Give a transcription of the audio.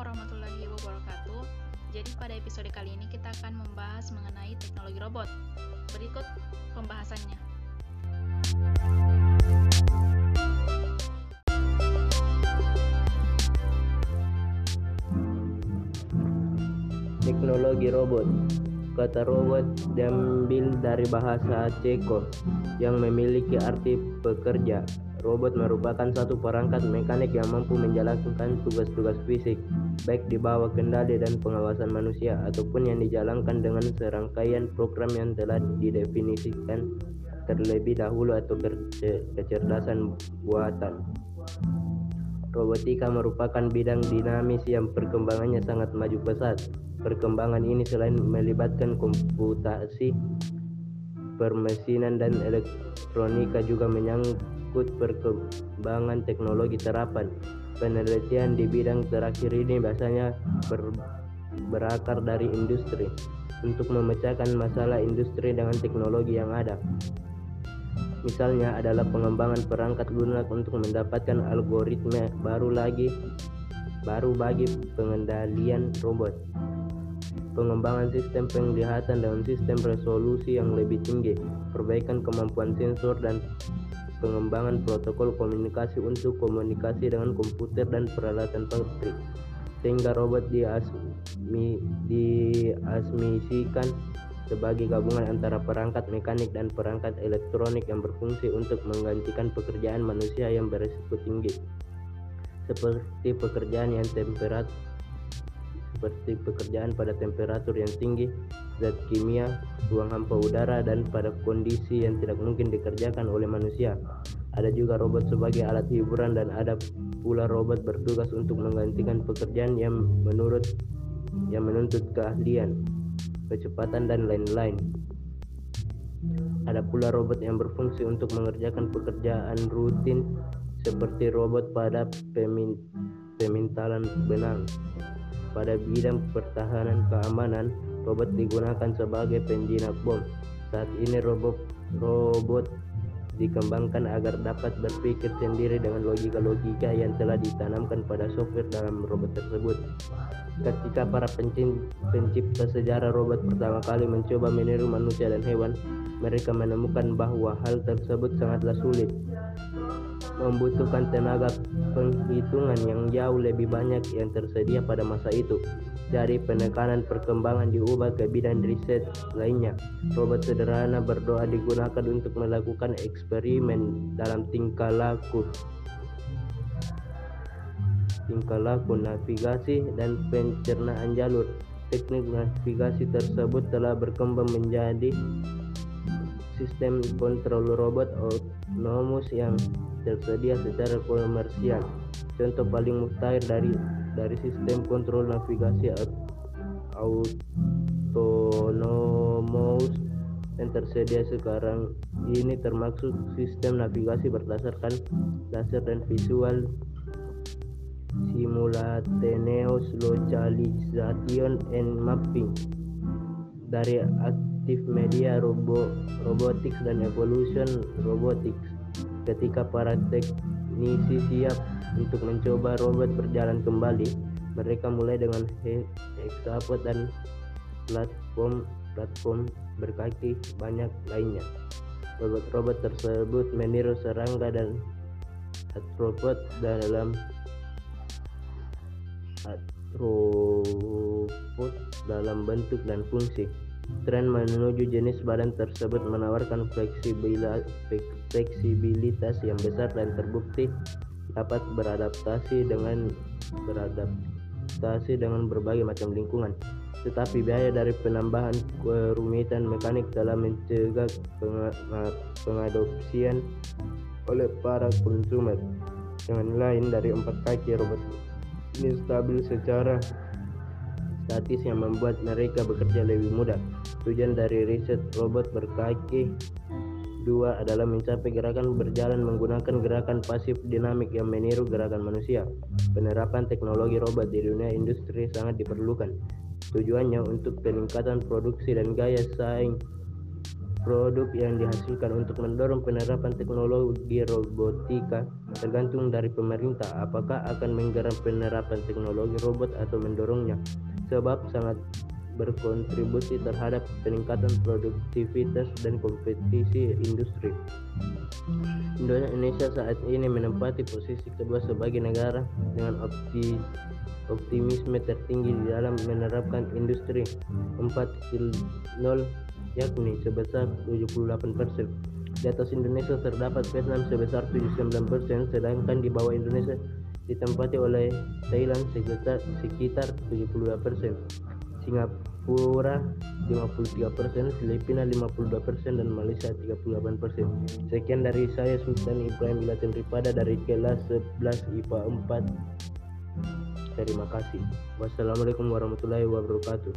warahmatullahi wabarakatuh. Jadi pada episode kali ini kita akan membahas mengenai teknologi robot. Berikut pembahasannya. Teknologi robot Kata robot diambil dari bahasa Ceko yang memiliki arti pekerja. Robot merupakan satu perangkat mekanik yang mampu menjalankan tugas-tugas fisik, baik di bawah kendali dan pengawasan manusia, ataupun yang dijalankan dengan serangkaian program yang telah didefinisikan terlebih dahulu atau kecerdasan buatan. Robotika merupakan bidang dinamis yang perkembangannya sangat maju pesat. Perkembangan ini selain melibatkan komputasi, permesinan dan elektronika juga menyangkut perkembangan teknologi terapan. Penelitian di bidang terakhir ini biasanya ber, berakar dari industri untuk memecahkan masalah industri dengan teknologi yang ada. Misalnya adalah pengembangan perangkat lunak untuk mendapatkan algoritma baru lagi baru bagi pengendalian robot. Pengembangan sistem penglihatan dengan sistem resolusi yang lebih tinggi, perbaikan kemampuan sensor dan pengembangan protokol komunikasi untuk komunikasi dengan komputer dan peralatan pabrik. Sehingga robot diasmi, diasmisikan sebagai gabungan antara perangkat mekanik dan perangkat elektronik yang berfungsi untuk menggantikan pekerjaan manusia yang berisiko tinggi. Seperti pekerjaan yang temperat seperti pekerjaan pada temperatur yang tinggi, zat kimia, ruang hampa udara, dan pada kondisi yang tidak mungkin dikerjakan oleh manusia. Ada juga robot sebagai alat hiburan dan ada pula robot bertugas untuk menggantikan pekerjaan yang menurut yang menuntut keahlian kecepatan, dan lain-lain. Ada pula robot yang berfungsi untuk mengerjakan pekerjaan rutin seperti robot pada pemin pemintalan benang. Pada bidang pertahanan keamanan, robot digunakan sebagai penjinak bom. Saat ini robot robot dikembangkan agar dapat berpikir sendiri dengan logika-logika yang telah ditanamkan pada software dalam robot tersebut. Ketika para pencipta sejarah robot pertama kali mencoba meniru manusia dan hewan, mereka menemukan bahwa hal tersebut sangatlah sulit. Membutuhkan tenaga penghitungan yang jauh lebih banyak yang tersedia pada masa itu. Dari penekanan perkembangan diubah ke bidang riset lainnya. Robot sederhana berdoa digunakan untuk melakukan eksperimen dalam tingkah laku tingkah laku navigasi dan pencernaan jalur. Teknik navigasi tersebut telah berkembang menjadi sistem kontrol robot autonomous yang tersedia secara komersial. Contoh paling mutakhir dari dari sistem kontrol navigasi autonomous yang tersedia sekarang ini termasuk sistem navigasi berdasarkan laser dan visual simultaneous localization and mapping dari aktif media robo, robotics dan evolution robotics ketika para teknisi siap untuk mencoba robot berjalan kembali mereka mulai dengan hexapod dan platform platform berkaki banyak lainnya robot-robot tersebut meniru serangga dan arthropod dalam atropod dalam bentuk dan fungsi. Tren menuju jenis badan tersebut menawarkan fleksibilitas yang besar dan terbukti dapat beradaptasi dengan beradaptasi dengan berbagai macam lingkungan. Tetapi biaya dari penambahan kerumitan mekanik telah mencegah pengadopsian oleh para konsumer. Dengan lain dari empat kaki robot ini stabil secara statis yang membuat mereka bekerja lebih mudah. Tujuan dari riset robot berkaki dua adalah mencapai gerakan berjalan menggunakan gerakan pasif dinamik yang meniru gerakan manusia. Penerapan teknologi robot di dunia industri sangat diperlukan. Tujuannya untuk peningkatan produksi dan gaya saing produk yang dihasilkan untuk mendorong penerapan teknologi robotika tergantung dari pemerintah apakah akan menggarap penerapan teknologi robot atau mendorongnya sebab sangat berkontribusi terhadap peningkatan produktivitas dan kompetisi industri. Indonesia saat ini menempati posisi kedua sebagai negara dengan opti optimisme tertinggi di dalam menerapkan industri 4.0 yakni sebesar 78 persen. Di atas Indonesia terdapat Vietnam sebesar 79 persen, sedangkan di bawah Indonesia ditempati oleh Thailand sekitar, sekitar 72 persen. Singapura 53 persen, Filipina 52 persen, dan Malaysia 38 persen. Sekian dari saya Sultan Ibrahim Ilatin Ripada dari kelas 11 IPA 4. Terima kasih. Wassalamualaikum warahmatullahi wabarakatuh.